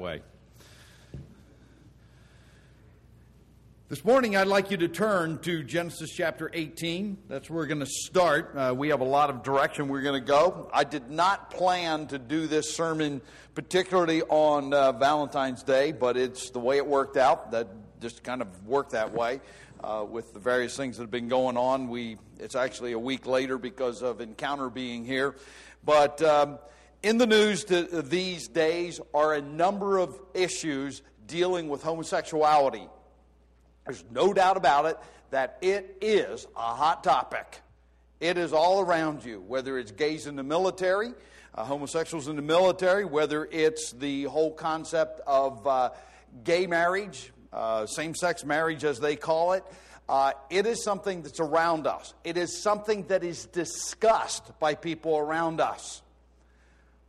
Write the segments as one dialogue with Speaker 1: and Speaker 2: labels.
Speaker 1: way. This morning, I'd like you to turn to Genesis chapter 18. That's where we're going to start. Uh, we have a lot of direction we're going to go. I did not plan to do this sermon particularly on uh, Valentine's Day, but it's the way it worked out. That just kind of worked that way uh, with the various things that have been going on. We it's actually a week later because of Encounter being here, but. Um, in the news these days are a number of issues dealing with homosexuality there's no doubt about it that it is a hot topic. It is all around you, whether it's gays in the military, uh, homosexuals in the military, whether it's the whole concept of uh, gay marriage, uh, same sex marriage as they call it. Uh, it is something that's around us. It is something that is discussed by people around us.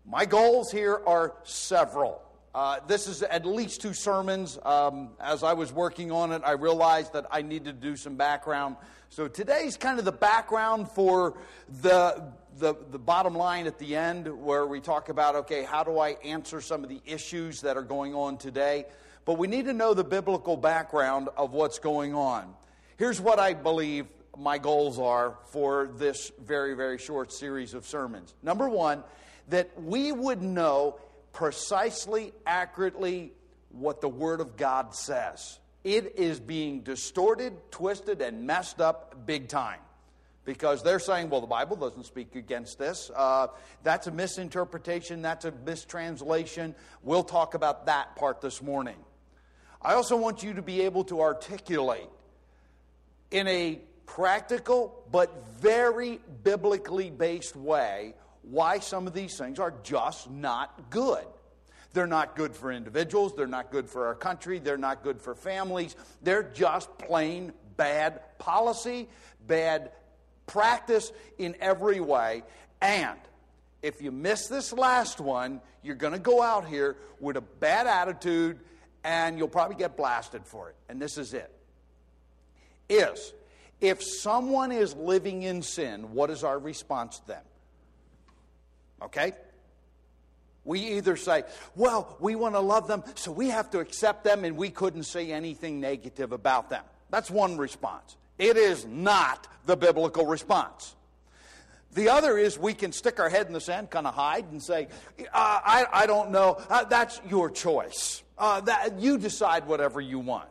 Speaker 1: My goals here are several. Uh, this is at least two sermons. Um, as I was working on it, I realized that I needed to do some background. So today's kind of the background for the, the, the bottom line at the end, where we talk about okay, how do I answer some of the issues that are going on today? But we need to know the biblical background of what's going on. Here's what I believe my goals are for this very, very short series of sermons. Number one, that we would know precisely, accurately what the Word of God says. It is being distorted, twisted, and messed up big time. Because they're saying, well, the Bible doesn't speak against this. Uh, that's a misinterpretation, that's a mistranslation. We'll talk about that part this morning. I also want you to be able to articulate in a practical but very biblically based way why some of these things are just not good. They're not good for individuals, they're not good for our country, they're not good for families. They're just plain bad policy, bad practice in every way. And if you miss this last one, you're going to go out here with a bad attitude and you'll probably get blasted for it. And this is it. Is if someone is living in sin, what is our response to them? Okay? We either say, well, we want to love them, so we have to accept them, and we couldn't say anything negative about them. That's one response. It is not the biblical response. The other is we can stick our head in the sand, kind of hide, and say, uh, I, I don't know. Uh, that's your choice. Uh, that, you decide whatever you want.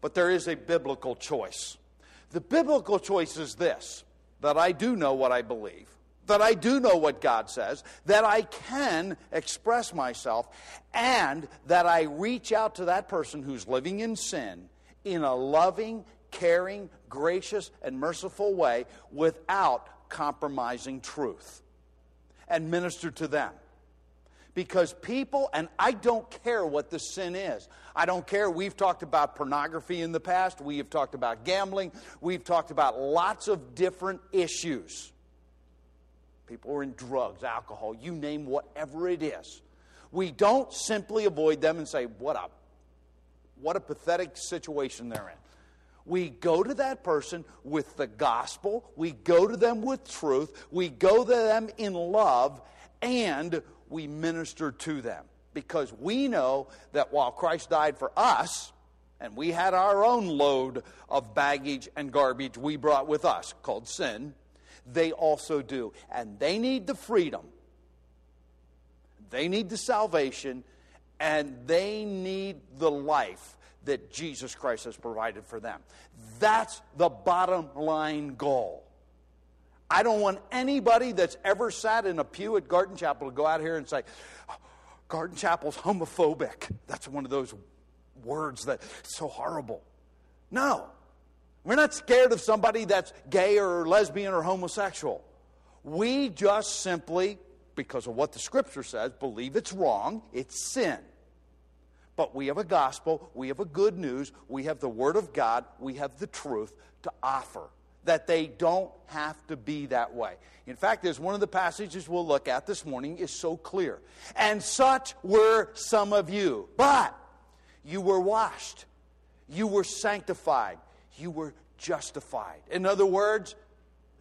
Speaker 1: But there is a biblical choice. The biblical choice is this that I do know what I believe that I do know what God says, that I can express myself, and that I reach out to that person who's living in sin in a loving, caring, gracious, and merciful way without compromising truth and minister to them. Because people, and I don't care what the sin is. I don't care. We've talked about pornography in the past. We have talked about gambling. We've talked about lots of different issues people are in drugs, alcohol, you name whatever it is. We don't simply avoid them and say, what a, what a pathetic situation they're in. We go to that person with the gospel, we go to them with truth, we go to them in love, and we minister to them. Because we know that while Christ died for us, and we had our own load of baggage and garbage we brought with us called sin, they also do. And they need the freedom, they need the salvation, and they need the life that Jesus Christ has provided for them. That's the bottom line goal. I don't want anybody that's ever sat in a pew at Garden Chapel to go out here and say, Garden Chapel's homophobic. That's one of those words that's so horrible. No. We're not scared of somebody that's gay or lesbian or homosexual. We just simply, because of what the scripture says, believe it's wrong, it's sin. But we have a gospel, we have a good news, we have the word of God, we have the truth to offer. That they don't have to be that way. In fact, there's one of the passages we'll look at this morning is so clear. And such were some of you. But you were washed, you were sanctified, you were justified. In other words,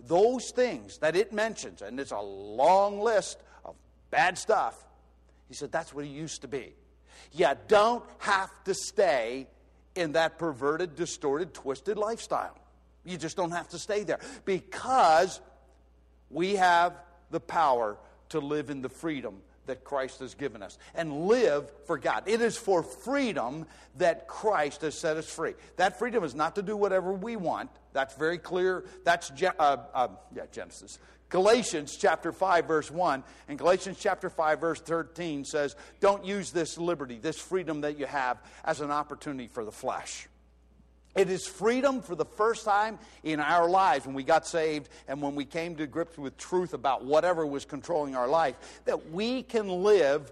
Speaker 1: those things that it mentions, and it's a long list of bad stuff, he said that's what it used to be. You don't have to stay in that perverted, distorted, twisted lifestyle. You just don't have to stay there because we have the power to live in the freedom that Christ has given us and live for God. It is for freedom that Christ has set us free. That freedom is not to do whatever we want. That's very clear. That's uh, uh, yeah, Genesis. Galatians chapter 5 verse 1 and Galatians chapter 5 verse 13 says, "Don't use this liberty, this freedom that you have as an opportunity for the flesh." It is freedom for the first time in our lives when we got saved and when we came to grips with truth about whatever was controlling our life that we can live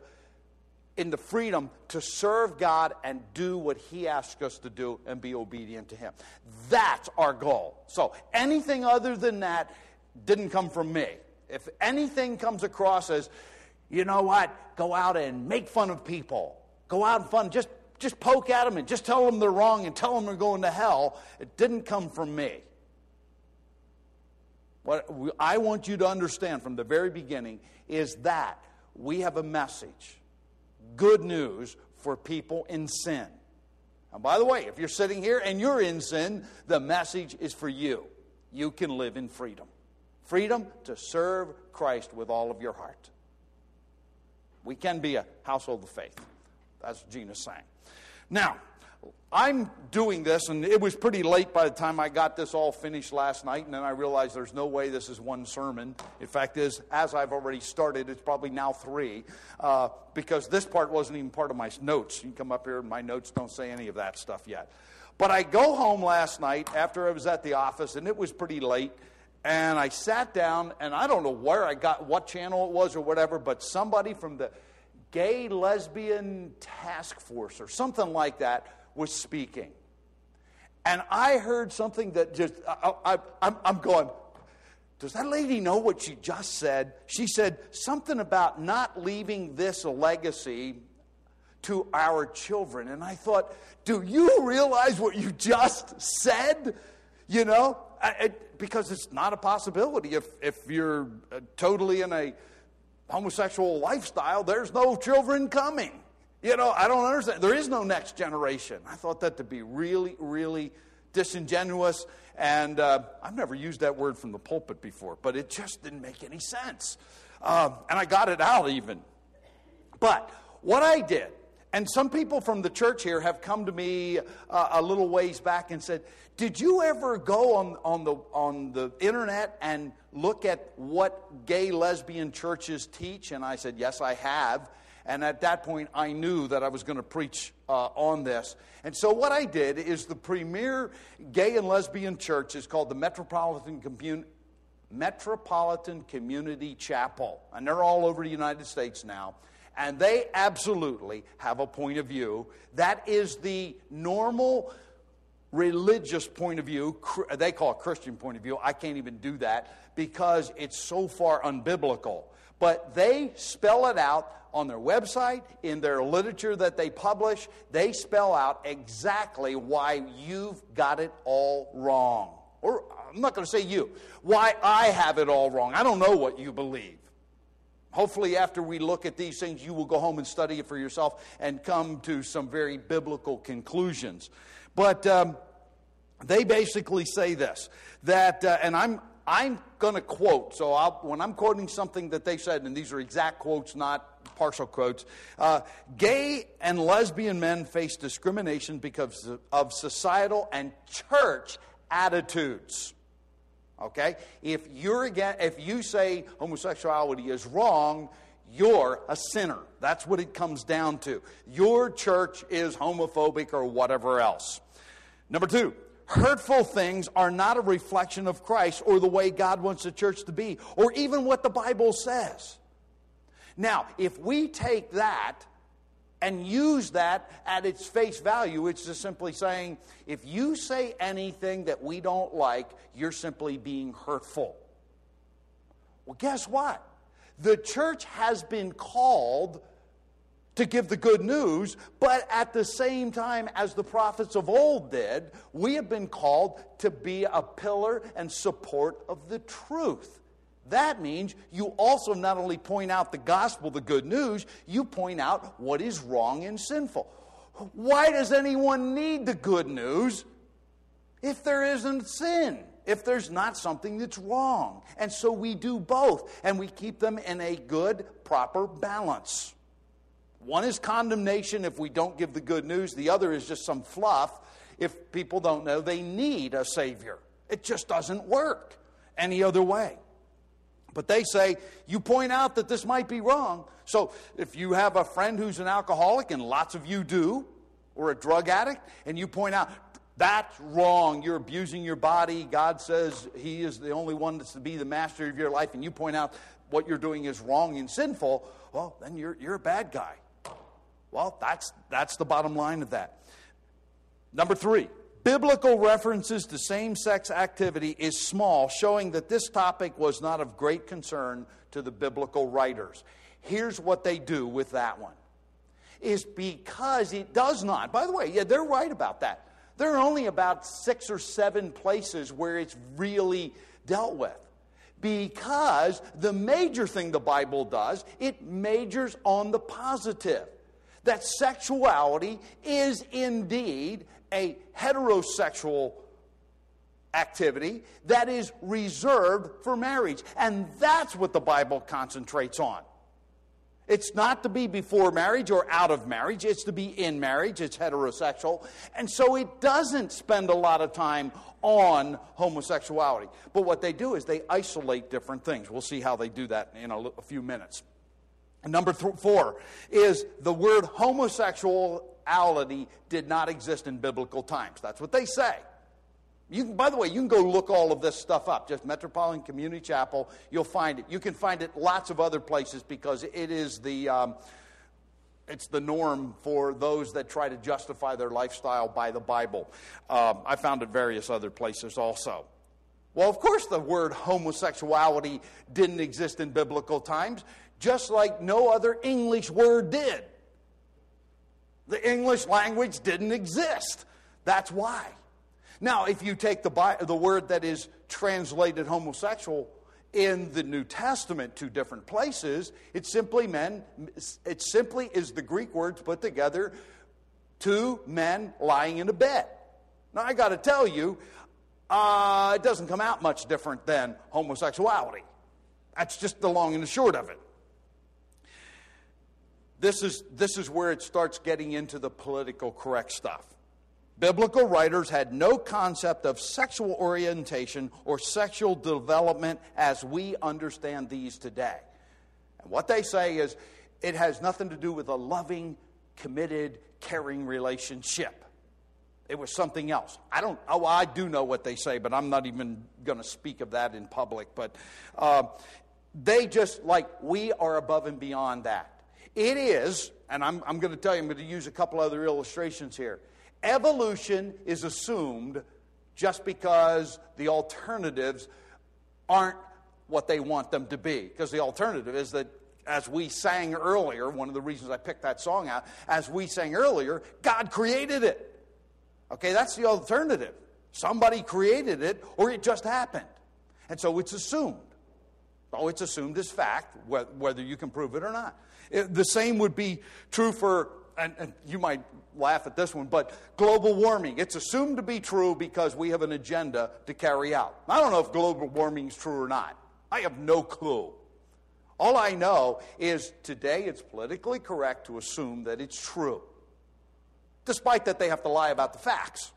Speaker 1: in the freedom to serve God and do what He asks us to do and be obedient to Him. That's our goal. So anything other than that didn't come from me. If anything comes across as, you know what, go out and make fun of people, go out and fun, just just poke at them and just tell them they're wrong and tell them they're going to hell. It didn't come from me. What I want you to understand from the very beginning is that we have a message, good news for people in sin. And by the way, if you're sitting here and you're in sin, the message is for you. You can live in freedom. Freedom to serve Christ with all of your heart. We can be a household of faith. That's what Gina saying. Now, I'm doing this, and it was pretty late by the time I got this all finished last night, and then I realized there's no way this is one sermon. In fact, is as I've already started, it's probably now three, uh, because this part wasn't even part of my notes. You come up here, and my notes don't say any of that stuff yet. But I go home last night after I was at the office, and it was pretty late, and I sat down, and I don't know where I got, what channel it was or whatever, but somebody from the gay lesbian task force or something like that was speaking. And I heard something that just, I, am going, does that lady know what she just said? She said something about not leaving this legacy to our children. And I thought, do you realize what you just said? You know, it, because it's not a possibility if, if you're uh, totally in a homosexual lifestyle, there's no children coming. You know, I don't understand. There is no next generation. I thought that to be really, really disingenuous. And uh, I've never used that word from the pulpit before, but it just didn't make any sense. Um, and I got it out even. But what I did, and some people from the church here have come to me uh, a little ways back and said, Did you ever go on, on, the, on the internet and look at what gay lesbian churches teach? And I said, Yes, I have. And at that point, I knew that I was going to preach uh, on this. And so, what I did is the premier gay and lesbian church is called the Metropolitan Commun- Metropolitan Community Chapel. And they're all over the United States now. And they absolutely have a point of view that is the normal religious point of view, they call it Christian point of view. I can't even do that because it's so far unbiblical. But they spell it out on their website, in their literature that they publish. They spell out exactly why you've got it all wrong. Or I'm not going to say you, why I have it all wrong. I don't know what you believe. Hopefully, after we look at these things, you will go home and study it for yourself and come to some very biblical conclusions. But um, they basically say this that, uh, and I'm, I'm going to quote, so I'll, when I'm quoting something that they said, and these are exact quotes, not partial quotes, uh, gay and lesbian men face discrimination because of societal and church attitudes. Okay? If you're again, if you say homosexuality is wrong, you're a sinner. That's what it comes down to. Your church is homophobic or whatever else. Number two, hurtful things are not a reflection of Christ or the way God wants the church to be, or even what the Bible says. Now, if we take that and use that at its face value, it's just simply saying, if you say anything that we don't like, you're simply being hurtful. Well, guess what? The church has been called to give the good news, but at the same time as the prophets of old did, we have been called to be a pillar and support of the truth. That means you also not only point out the gospel, the good news, you point out what is wrong and sinful. Why does anyone need the good news if there isn't sin? If there's not something that's wrong. And so we do both, and we keep them in a good, proper balance. One is condemnation if we don't give the good news, the other is just some fluff if people don't know they need a Savior. It just doesn't work any other way. But they say, you point out that this might be wrong. So if you have a friend who's an alcoholic, and lots of you do, or a drug addict, and you point out, that's wrong. You're abusing your body. God says He is the only one that's to be the master of your life, and you point out what you're doing is wrong and sinful, well, then you're, you're a bad guy. Well, that's, that's the bottom line of that. Number three, biblical references to same sex activity is small, showing that this topic was not of great concern to the biblical writers. Here's what they do with that one is because it does not. By the way, yeah, they're right about that. There are only about six or seven places where it's really dealt with. Because the major thing the Bible does, it majors on the positive. That sexuality is indeed a heterosexual activity that is reserved for marriage. And that's what the Bible concentrates on. It's not to be before marriage or out of marriage, it's to be in marriage, it's heterosexual. And so it doesn't spend a lot of time on homosexuality. But what they do is they isolate different things. We'll see how they do that in a, few minutes. Number th- four is the word did not exist in biblical times. That's what they say. You can, by the way, you can go look all of this stuff up. Just Metropolitan Community Chapel, you'll find it. You can find it lots of other places because it is the um, it's the norm for those that try to justify their lifestyle by the Bible. Um, I found it various other places also. Well, of course, the word homosexuality didn't exist in biblical times just like no other English word did. The English language didn't exist. That's why. Now, if you take the, the word that is translated homosexual in the New Testament to different places, it simply meant, it simply is the Greek words put together two men lying in a bed. Now, I got to tell you, uh, it doesn't come out much different than homosexuality. That's just the long and the short of it this is, this is where it starts getting into the political correct stuff. Biblical writers had no concept of sexual orientation or sexual development as we understand these today. And what they say is it has nothing to do with a loving, committed, caring relationship. It was something else. I don't. Oh, I do know what they say, but I'm not even going to speak of that in public. But uh, they just like we are above and beyond that. It is, and I'm, I'm going to tell you, I'm going to use a couple other illustrations here. Evolution is assumed just because the alternatives aren't what they want them to be. Because the alternative is that, as we sang earlier, one of the reasons I picked that song out, as we sang earlier, God created it. Okay, that's the alternative. Somebody created it, or it just happened. And so it's assumed. Oh, it's assumed as fact, whether you can prove it or not. The same would be true for, and, and you might laugh at this one, but global warming. It's assumed to be true because we have an agenda to carry out. I don't know if global warming is true or not. I have no clue. All I know is today it's politically correct to assume that it's true, despite that they have to lie about the facts.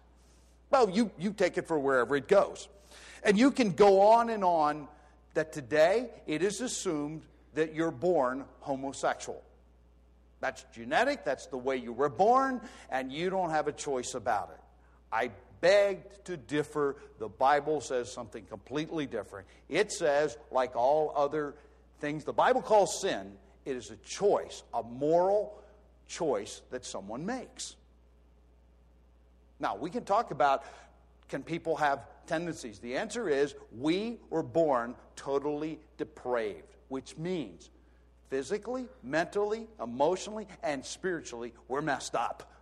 Speaker 1: Well, you, you take it for wherever it goes. And you can go on and on that today it is assumed that you're born homosexual. That's genetic, that's the way you were born, and you don't have a choice about it. I beg to differ. The Bible says something completely different. It says, like all other things the Bible calls sin, it is a choice, a moral choice that someone makes. Now, we can talk about can people have tendencies? The answer is we were born totally depraved which means physically, mentally, emotionally, and spiritually, we're messed up.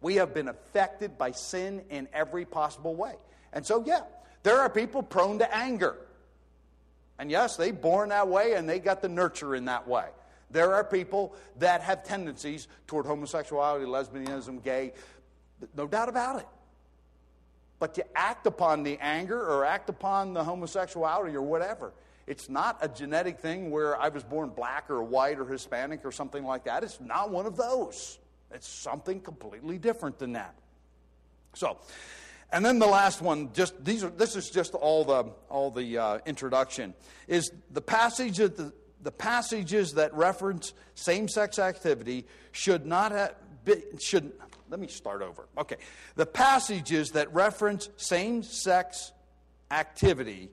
Speaker 1: We have been affected by sin in every possible way. And so, yeah, there are people prone to anger. And yes, they born that way and they got the nurture in that way. There are people that have tendencies toward homosexuality, lesbianism, gay, no doubt about it. But to act upon the anger or act upon the homosexuality or whatever, it's not a genetic thing where I was born black or white or Hispanic or something like that. It's not one of those. It's something completely different than that. So, and then the last one, just these are this is just all the all the uh, introduction is the passage of the the passages that reference same-sex activity should not have be, should let me start over. Okay, the passages that reference same-sex activity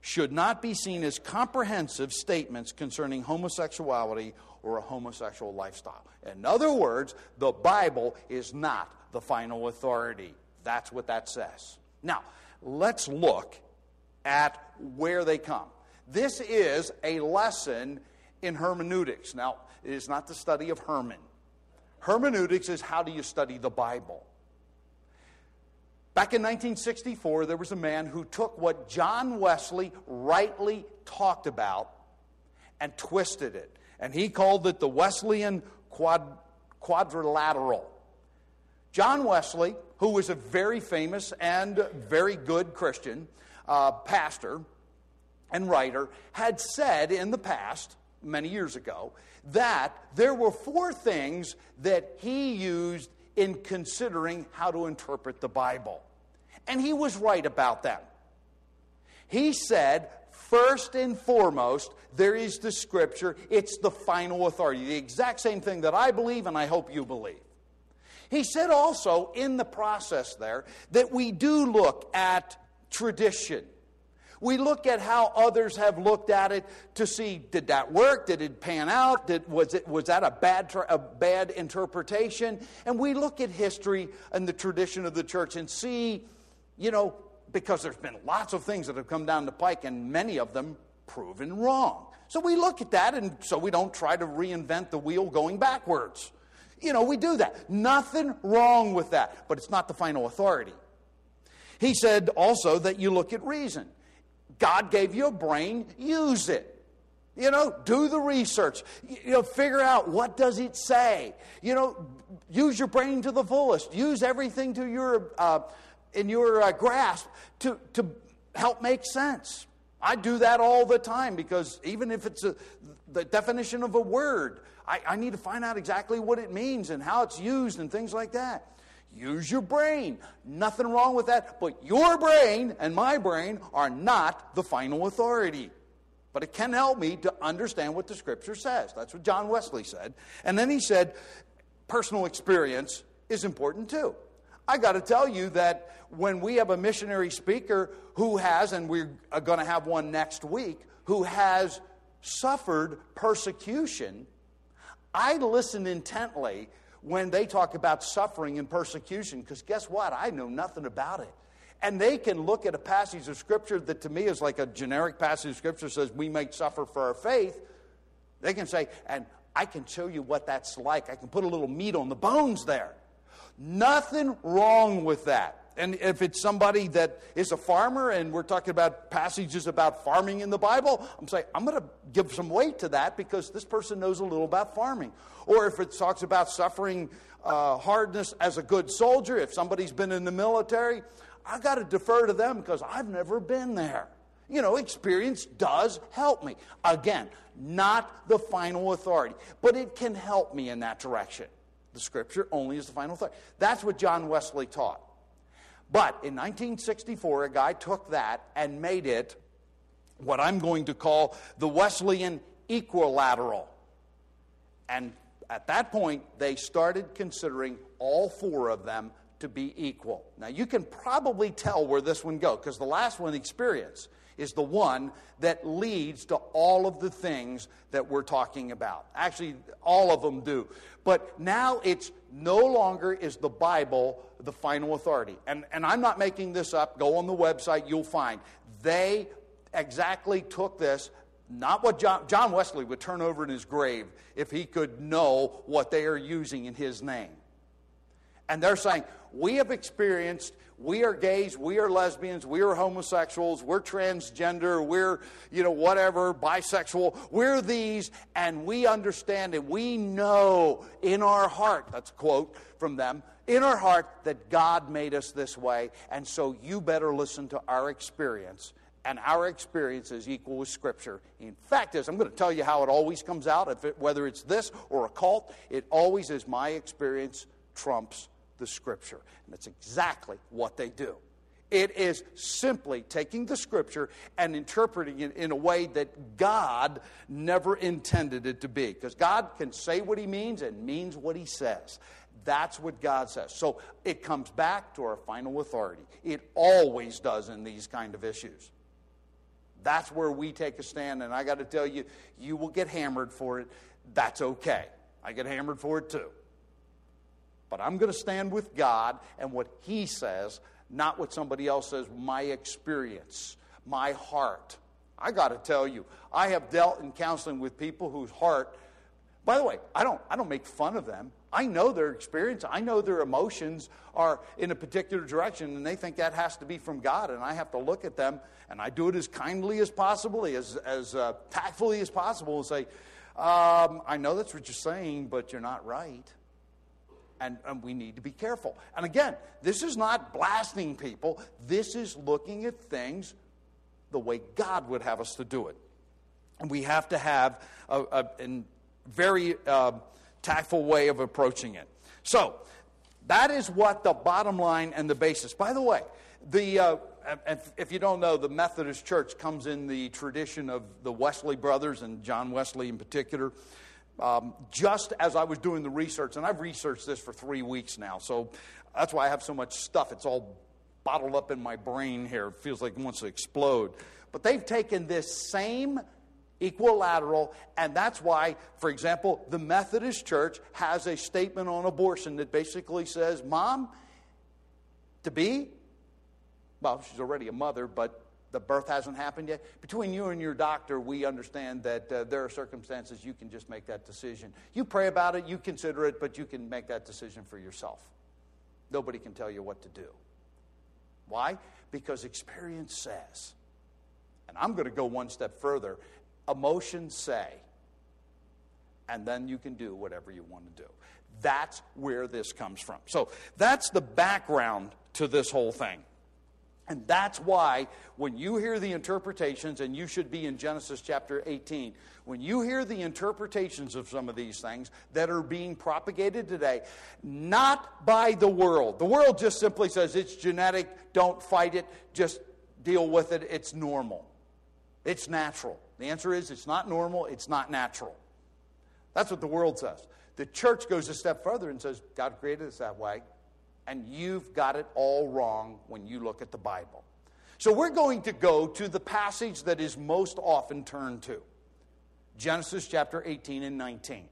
Speaker 1: should not be seen as comprehensive statements concerning homosexuality or a homosexual lifestyle. In other words, the Bible is not the final authority. That's what that says. Now, let's look at where they come. This is a lesson in hermeneutics. Now, it is not the study of Herman. Hermeneutics is how do you study the Bible. Back in 1964, there was a man who took what John Wesley rightly talked about and twisted it. And he called it the Wesleyan quad, quadrilateral. John Wesley, who was a very famous and very good Christian uh, pastor and writer, had said in the past, many years ago, that there were four things that he used in considering how to interpret the Bible. And he was right about them. He said, first and foremost, there is the scripture, it's the final authority. The exact same thing that I believe, and I hope you believe. He said also in the process there that we do look at tradition. We look at how others have looked at it to see did that work? Did it pan out? Did, was, it, was that a bad, a bad interpretation? And we look at history and the tradition of the church and see, you know, because there's been lots of things that have come down the pike and many of them proven wrong. So we look at that and so we don't try to reinvent the wheel going backwards. You know, we do that. Nothing wrong with that, but it's not the final authority. He said also that you look at reason. God gave you a brain, use it. You know, do the research. You know, figure out what does it say. You know, use your brain to the fullest. Use everything to your uh, in your uh, grasp to to help make sense. I do that all the time because even if it's a, the definition of a word, I, I need to find out exactly what it means and how it's used and things like that. Use your brain. Nothing wrong with that. But your brain and my brain are not the final authority. But it can help me to understand what the scripture says. That's what John Wesley said. And then he said, personal experience is important too. I got to tell you that when we have a missionary speaker who has, and we're going to have one next week, who has suffered persecution, I listen intently when they talk about suffering and persecution because guess what? I know nothing about it. And they can look at a passage of Scripture that to me is like a generic passage of Scripture says we may suffer for our faith. They can say, and I can show you what that's like. I can put a little meat on the bones there. Nothing wrong with that. And if it's somebody that is a farmer and we're talking about passages about farming in the Bible, I'm saying, I'm going to give some weight to that because this person knows a little about farming. Or if it talks about suffering uh, hardness as a good soldier, if somebody's been in the military, I've got to defer to them because I've never been there. You know, experience does help me. Again, not the final authority, but it can help me in that direction. The scripture only is the final authority. That's what John Wesley taught. But in 1964, a guy took that and made it what I'm going to call the Wesleyan equilateral. And at that point, they started considering all four of them to be equal. Now, you can probably tell where this one goes because the last one, experience, is the one that leads to all of the things that we're talking about. Actually, all of them do. But now it's no longer is the Bible the final authority. And, and I'm not making this up. Go on the website, you'll find. They exactly took this, not what John, John Wesley would turn over in his grave if he could know what they are using in his name. And they're saying, we have experienced, we are gays, we are lesbians, we are homosexuals, we're transgender, we're, you know, whatever, bisexual, we're these, and we understand and we know in our heart, that's a quote from them, in our heart that God made us this way, and so you better listen to our experience. And our experience is equal with Scripture. In fact, is I'm going to tell you how it always comes out. If it, whether it's this or a cult, it always is my experience trumps the Scripture. And that's exactly what they do. It is simply taking the Scripture and interpreting it in a way that God never intended it to be. Because God can say what He means and means what He says. That's what God says. So it comes back to our final authority. It always does in these kind of issues. That's where we take a stand, and I got to tell you, you will get hammered for it. That's okay. I get hammered for it too. But I'm going to stand with God and what He says, not what somebody else says, my experience, my heart. I got to tell you, I have dealt in counseling with people whose heart, by the way, I don't, I don't make fun of them. I know their experience, I know their emotions are in a particular direction, and they think that has to be from God, and I have to look at them, and I do it as kindly as possible, as, as uh, tactfully as possible, and say, um, I know that's what you're saying, but you're not right. And, and, we need to be careful. And again, this is not blasting people, this is looking at things the way God would have us to do it. And we have to have a, a, a very uh, tactful way of approaching it. So, that is what the bottom line and the basis. By the way, the, uh, if, if, you don't know, the Methodist Church comes in the tradition of the Wesley brothers and John Wesley in particular. Um, just as I was doing the research, and I've researched this for three weeks now, so that's why I have so much stuff. It's all bottled up in my brain here. It feels like it wants to explode. But they've taken this same equilateral, and that's why, for example, the Methodist Church has a statement on abortion that basically says, Mom, to be, well, she's already a mother, but the birth hasn't happened yet. Between you and your doctor, we understand that uh, there are circumstances you can just make that decision. You pray about it, you consider it, but you can make that decision for yourself. Nobody can tell you what to do. Why? Because experience says, and I'm going to go one step further emotions say, and then you can do whatever you want to do. That's where this comes from. So that's the background to this whole thing. And that's why when you hear the interpretations, and you should be in Genesis chapter 18, when you hear the interpretations of some of these things that are being propagated today, not by the world. The world just simply says it's genetic, don't fight it, just deal with it, it's normal, it's natural. The answer is it's not normal, it's not natural. That's what the world says. The church goes a step further and says, God created us that way and you've got it all wrong when you look at the Bible. So we're going to go to the passage that is most often turned to Genesis chapter 18 and 19.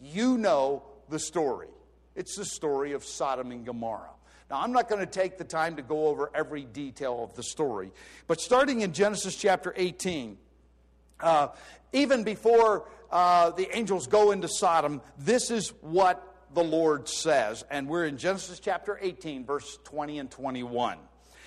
Speaker 1: You know the story. It's the story of Sodom and Gomorrah. Now, I'm not going to take the time to go over every detail of the story, but starting in Genesis chapter 18, uh, even before uh, the angels go into Sodom, this is what the Lord says. And we're in Genesis chapter 18, verse 20 and 21.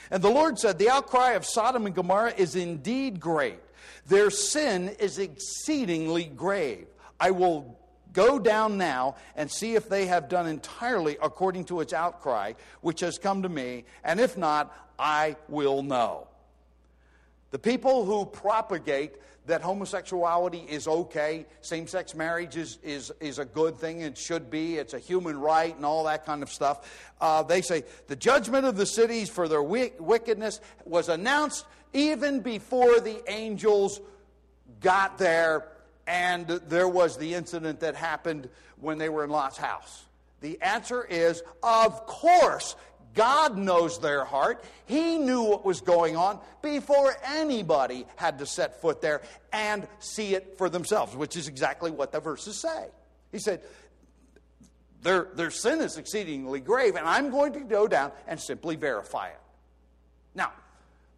Speaker 1: And the Lord said, The outcry of Sodom and Gomorrah is indeed great. Their sin is exceedingly grave. I will go down now and see if they have done entirely according to its outcry, which has come to me, and if not, I will know. The people who propagate that homosexuality is okay, same sex marriage is, is, is a good thing, it should be, it's a human right, and all that kind of stuff. Uh, they say the judgment of the cities for their wickedness was announced even before the angels got there, and there was the incident that happened when they were in Lot's house. The answer is, of course, God knows their heart. He knew what was going on before anybody had to set foot there and see it for themselves, which is exactly what the verses say. He said, their, their sin is exceedingly grave, and I'm going to go down and simply verify it. Now,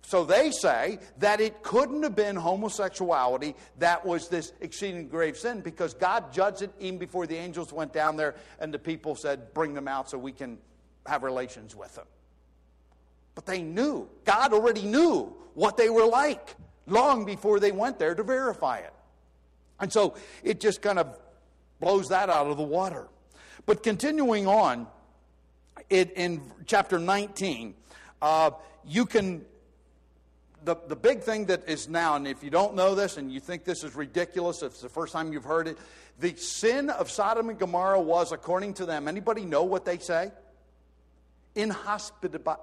Speaker 1: so they say that it couldn't have been homosexuality that was this exceeding grave sin because God judged it even before the angels went down there and the people said, Bring them out so we can have relations with them. But they knew, God already knew what they were like long before they went there to verify it. And so it just kind of blows that out of the water. But continuing on, it, in chapter 19, uh, you can the, the big thing that is now, and if you don't know this and you think this is ridiculous, if it's the first time you've heard it, the sin of Sodom and Gomorrah was, according to them, anybody know what they say? Inhospitable.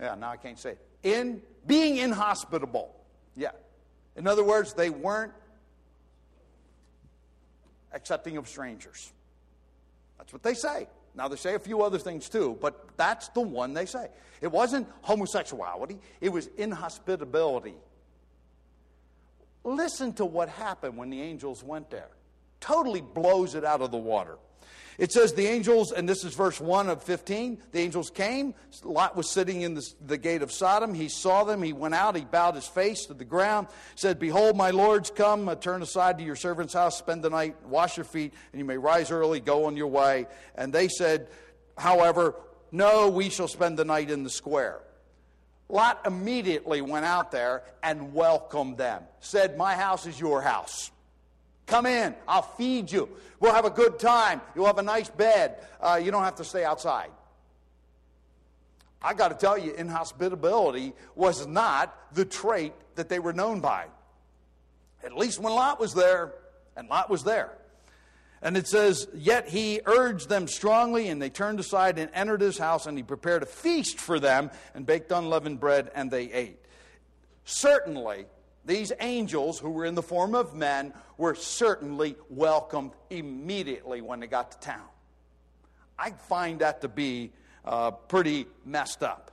Speaker 1: Yeah, now I can't say it. In being inhospitable. Yeah. In other words, they weren't accepting of strangers. That's what they say. Now, they say a few other things too, but that's the one they say. It wasn't homosexuality, it was inhospitability. Listen to what happened when the angels went there. Totally blows it out of the water. It says the angels, and this is verse 1 of 15, the angels came. Lot was sitting in the, the, gate of Sodom. He saw them. He went out. He bowed his face to the ground, said, Behold, my lords, come, uh, turn aside to your servant's house, spend the night, wash your feet, and you may rise early, go on your way. And they said, However, no, we shall spend the night in the square. Lot immediately went out there and welcomed them, said, My house is your house. Come in. I'll feed you. We'll have a good time. You'll have a nice bed. Uh, you don't have to stay outside. I got to tell you, inhospitability was not the trait that they were known by. At least when Lot was there, and Lot was there. And it says, Yet he urged them strongly, and they turned aside and entered his house, and he prepared a feast for them, and baked unleavened bread, and they ate. Certainly, these angels, who were in the form of men, were certainly welcomed immediately when they got to town. I find that to be uh, pretty messed up.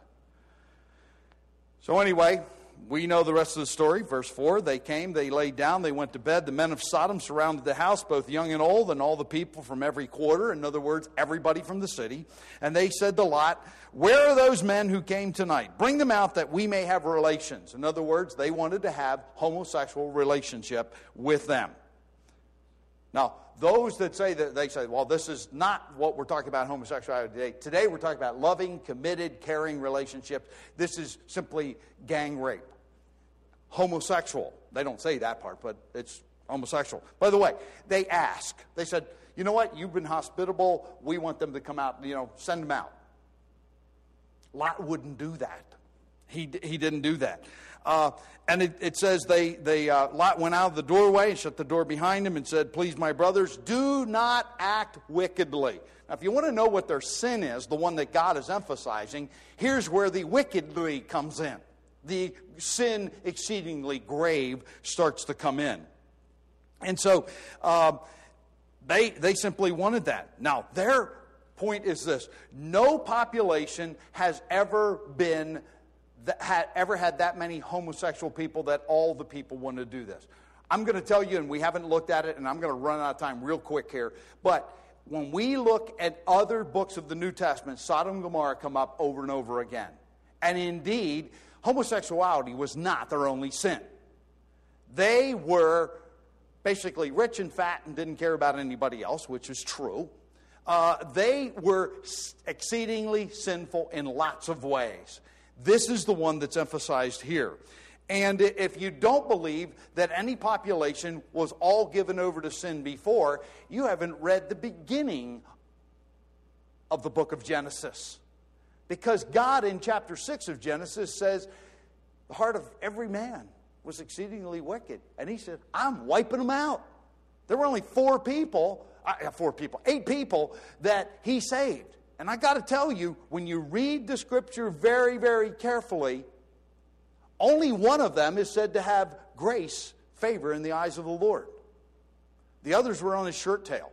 Speaker 1: So, anyway, we know the rest of the story. Verse 4 They came, they laid down, they went to bed. The men of Sodom surrounded the house, both young and old, and all the people from every quarter. In other words, everybody from the city. And they said to Lot, Where are those men who came tonight? Bring them out that we may have relations. In other words, they wanted to have homosexual relationship with them. Now, those that say that they say, well, this is not what we're talking about homosexuality today. Today we're talking about loving, committed, caring relationships. This is simply gang rape homosexual. They don't say that part, but it's homosexual. By the way, they ask. They said, you know what? You've been hospitable. We want them to come out, you know, send them out. Lot wouldn't do that. He, he didn't do that. Uh, and it, it, says they, they uh, Lot went out of the doorway and shut the door behind him and said, Please, my brothers, do not act wickedly. Now, if you want to know what their sin is, the one that God is emphasizing, here's where the wickedly comes in the sin exceedingly grave starts to come in. And so uh, they, they simply wanted that. Now, their point is this no population has ever been that had ever had that many homosexual people that all the people want to do this. I'm going to tell you, and we haven't looked at it, and I'm going to run out of time real quick here. But when we look at other books of the New Testament, Sodom and Gomorrah come up over and over again. And indeed, homosexuality was not their only sin. They were basically rich and fat and didn't care about anybody else, which is true. Uh, they were exceedingly sinful in lots of ways. This is the one that's emphasized here. And if you don't believe that any population was all given over to sin before, you haven't read the beginning of the book of Genesis. Because God in chapter 6 of Genesis says, the heart of every man was exceedingly wicked. And he said, I'm wiping them out. There were only four people, uh, four people, eight people that he saved. And I got to tell you, when you read the scripture very, very carefully, only one of them is said to have grace, favor in the eyes of the Lord. The others were on his shirt tail.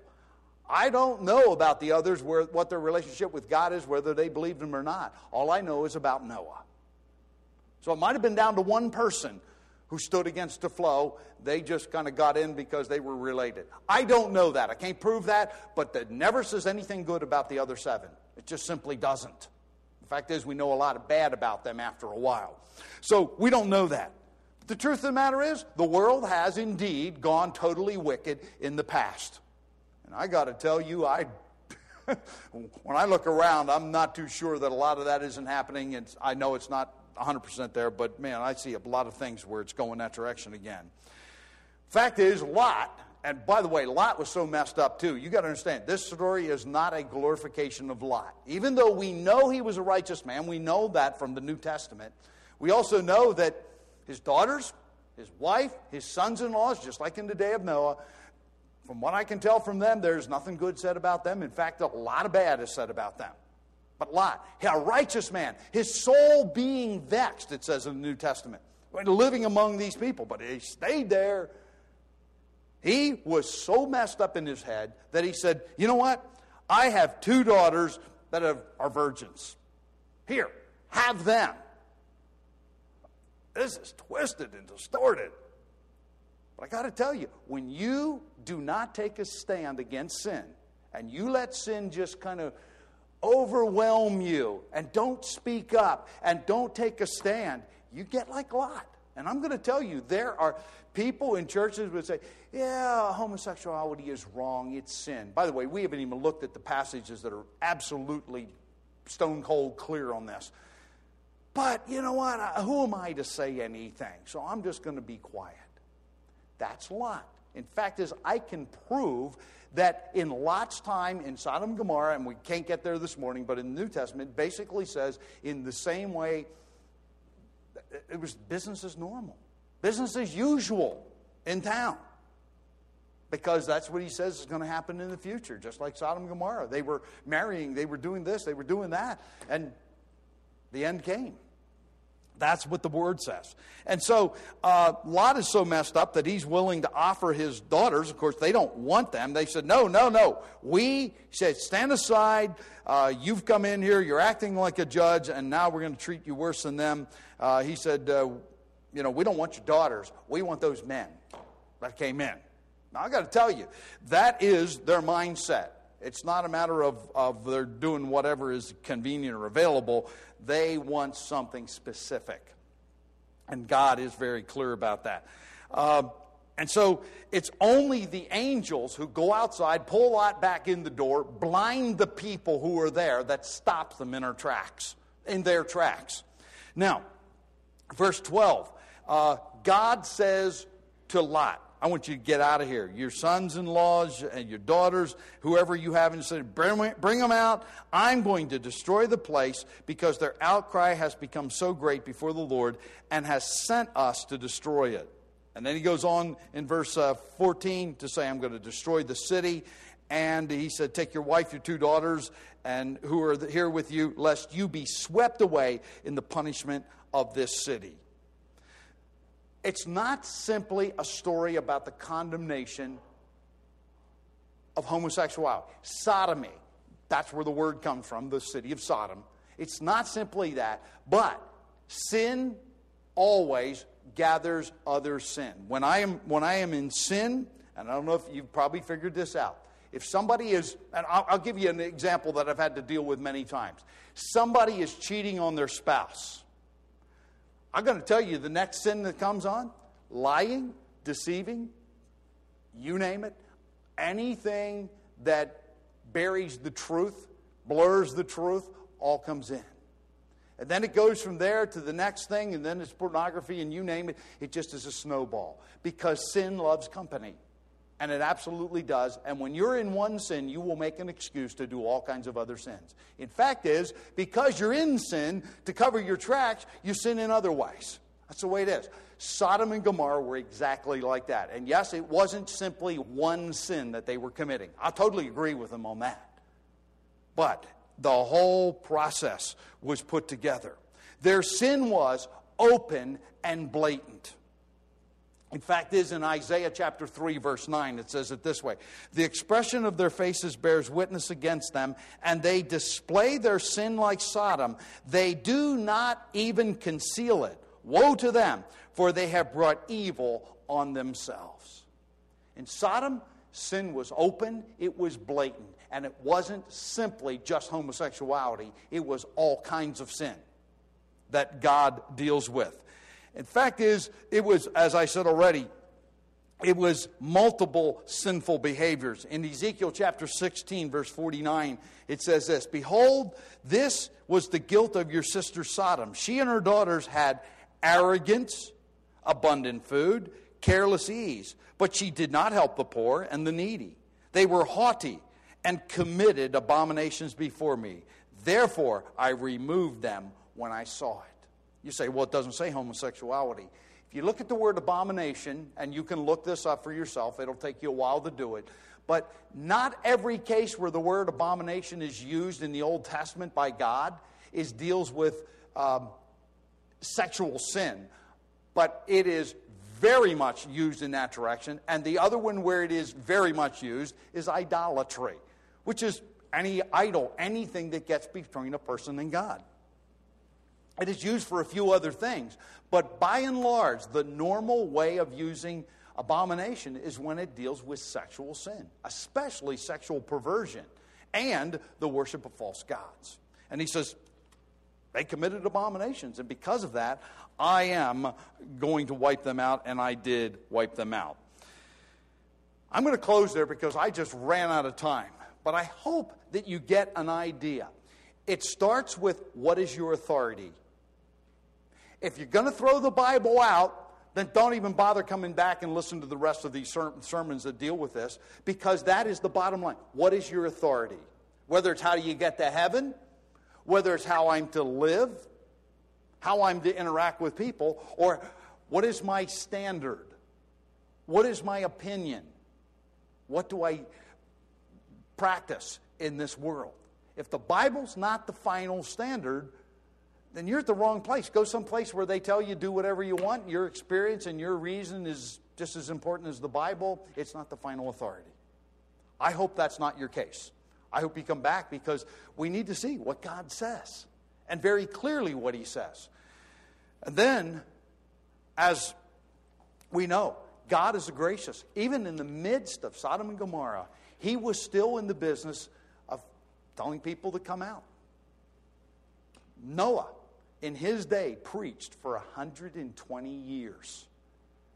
Speaker 1: I don't know about the others, where, what their relationship with God is, whether they believed him or not. All I know is about Noah. So it might have been down to one person who stood against the flow. They just kind of got in because they were related. I don't know that. I can't prove that, but that never says anything good about the other seven. It just simply doesn't. The fact is, we know a lot of bad about them after a while. So we don't know that. The truth of the matter is, the world has indeed gone totally wicked in the past. And I got to tell you, I, when I look around, I'm not too sure that a lot of that isn't happening. It's, I know it's not 100% there, but man, I see a lot of things where it's going that direction again. Fact is, Lot, and by the way, Lot was so messed up too. You got to understand, this story is not a glorification of Lot. Even though we know he was a righteous man, we know that from the New Testament. We also know that his daughters, his wife, his sons in laws, just like in the day of Noah, from what I can tell from them, there's nothing good said about them. In fact, a lot of bad is said about them. But Lot, a righteous man, his soul being vexed, it says in the New Testament, living among these people, but he stayed there. He was so messed up in his head that he said, You know what? I have two daughters that are virgins. Here, have them. This is twisted and distorted. But I got to tell you, when you do not take a stand against sin and you let sin just kind of overwhelm you and don't speak up and don't take a stand, you get like Lot. And I'm going to tell you, there are people in churches would say, yeah, homosexuality is wrong, it's sin. By the way, we haven't even looked at the passages that are absolutely stone cold clear on this. But you know what? Who am I to say anything? So I'm just going to be quiet. That's Lot. In fact, is I can prove that in Lot's time in Sodom and Gomorrah, and we can't get there this morning, but in the New Testament, basically says in the same way, it was business as normal, business as usual in town. Because that's what he says is going to happen in the future, just like Sodom and Gomorrah. They were marrying, they were doing this, they were doing that, and the end came. That's what the word says. And so uh, Lot is so messed up that he's willing to offer his daughters. Of course, they don't want them. They said, No, no, no. We said, Stand aside. Uh, you've come in here. You're acting like a judge, and now we're going to treat you worse than them. Uh, he said, uh, You know, we don't want your daughters. We want those men that came in. Now, I got to tell you, that is their mindset. It's not a matter of, of they're doing whatever is convenient or available. They want something specific. And God is very clear about that. Uh, and so it's only the angels who go outside, pull Lot back in the door, blind the people who are there that stops them in their tracks, in their tracks. Now, verse 12, uh, God says to Lot, I want you to get out of here. Your sons in laws and your daughters, whoever you have, and said, bring, them out. I'm going to destroy the place because their outcry has become so great before the Lord and has sent us to destroy it. And then he goes on in verse uh, 14 to say, I'm going to destroy the city. And he said, Take your wife, your two daughters, and who are here with you, lest you be swept away in the punishment of this city. It's not simply a story about the condemnation of homosexuality. Sodomy, that's where the word comes from, the city of Sodom. It's not simply that, but sin always gathers other sin. When I am, when I am in sin, and I don't know if you've probably figured this out, if somebody is, and I'll, I'll give you an example that I've had to deal with many times. Somebody is cheating on their spouse. I'm going to tell you the next sin that comes on lying, deceiving, you name it, anything that buries the truth, blurs the truth, all comes in. And then it goes from there to the next thing, and then it's pornography, and you name it. It just is a snowball because sin loves company. And it absolutely does. And when you're in one sin, you will make an excuse to do all kinds of other sins. In fact, is because you're in sin, to cover your tracks, you sin in other ways. That's the way it is. Sodom and Gomorrah were exactly like that. And yes, it wasn't simply one sin that they were committing. I totally agree with them on that. But the whole process was put together. Their sin was open and blatant. In fact, is in Isaiah chapter 3, verse 9, it says it this way The expression of their faces bears witness against them, and they display their sin like Sodom. They do not even conceal it. Woe to them, for they have brought evil on themselves. In Sodom, sin was open, it was blatant, and it wasn't simply just homosexuality, it was all kinds of sin that God deals with. In fact, is it was, as I said already, it was multiple sinful behaviors. In Ezekiel chapter 16, verse 49, it says this Behold, this was the guilt of your sister Sodom. She and her daughters had arrogance, abundant food, careless ease, but she did not help the poor and the needy. They were haughty and committed abominations before me. Therefore, I removed them when I saw it. You say, well, it doesn't say homosexuality. If you look at the word abomination, and you can look this up for yourself, it'll take you a while to do it. But not every case where the word abomination is used in the Old Testament by God is deals with um, sexual sin, but it is very much used in that direction. And the other one where it is very much used is idolatry, which is any idol, anything that gets between a person and God. It is used for a few other things, but by and large, the normal way of using abomination is when it deals with sexual sin, especially sexual perversion and the worship of false gods. And he says, they committed abominations, and because of that, I am going to wipe them out, and I did wipe them out. I'm going to close there because I just ran out of time, but I hope that you get an idea. It starts with what is your authority? If you're going to throw the Bible out, then don't even bother coming back and listen to the rest of these ser- sermons that deal with this, because that is the bottom line. What is your authority? Whether it's how do you get to heaven, whether it's how I'm to live, how I'm to interact with people, or what is my standard? What is my opinion? What do I practice in this world? If the Bible's not the final standard, then you're at the wrong place. Go someplace where they tell you do whatever you want. Your experience and your reason is just as important as the Bible. It's not the final authority. I hope that's not your case. I hope you come back because we need to see what God says and very clearly what He says. And then, as we know, God is gracious. Even in the midst of Sodom and Gomorrah, He was still in the business of telling people to come out. Noah in his day preached for 120 years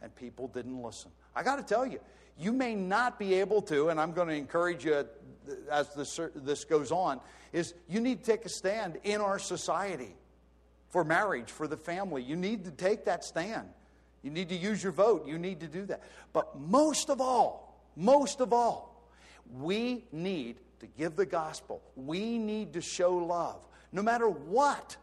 Speaker 1: and people didn't listen. I got to tell you, you may not be able to, and I'm going to encourage you as this, this goes on, is you need to take a stand in our society for marriage, for the family. You need to take that stand. You need to use your vote. You need to do that. But most of all, most of all, we need to give the gospel. We need to show love. No matter what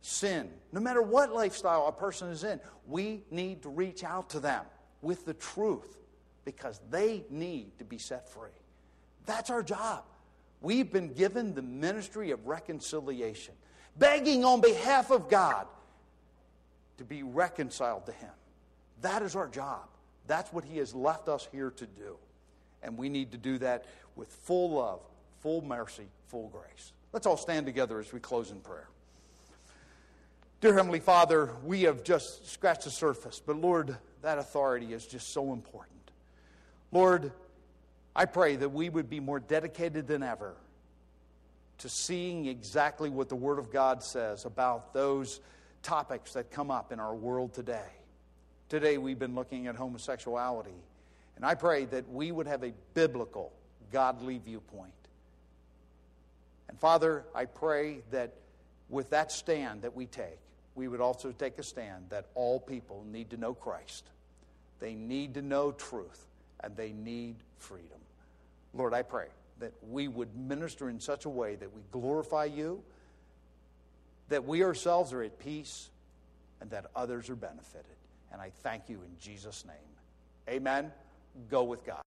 Speaker 1: sin, no matter what lifestyle a person is in, we need to reach out to them with the truth because they need to be set free. That's our job. We've been given the ministry of reconciliation, begging on behalf of God to be reconciled to Him. That is our job. That's what He has left us here to do. And we need to do that with full love, full mercy, full grace. Let's all stand together as we close in prayer. Dear Heavenly Father, we have just scratched the surface, but Lord, that authority is just so important. Lord, I pray that we would be more dedicated than ever to seeing exactly what the Word of God says about those topics that come up in our world today. Today, we've been looking at homosexuality, and I pray that we would have a biblical, godly viewpoint. And Father, I pray that with that stand that we take, we would also take a stand that all people need to know Christ. They need to know truth, and they need freedom. Lord, I pray that we would minister in such a way that we glorify you, that we ourselves are at peace, and that others are benefited. And I thank you in Jesus' name. Amen. Go with God.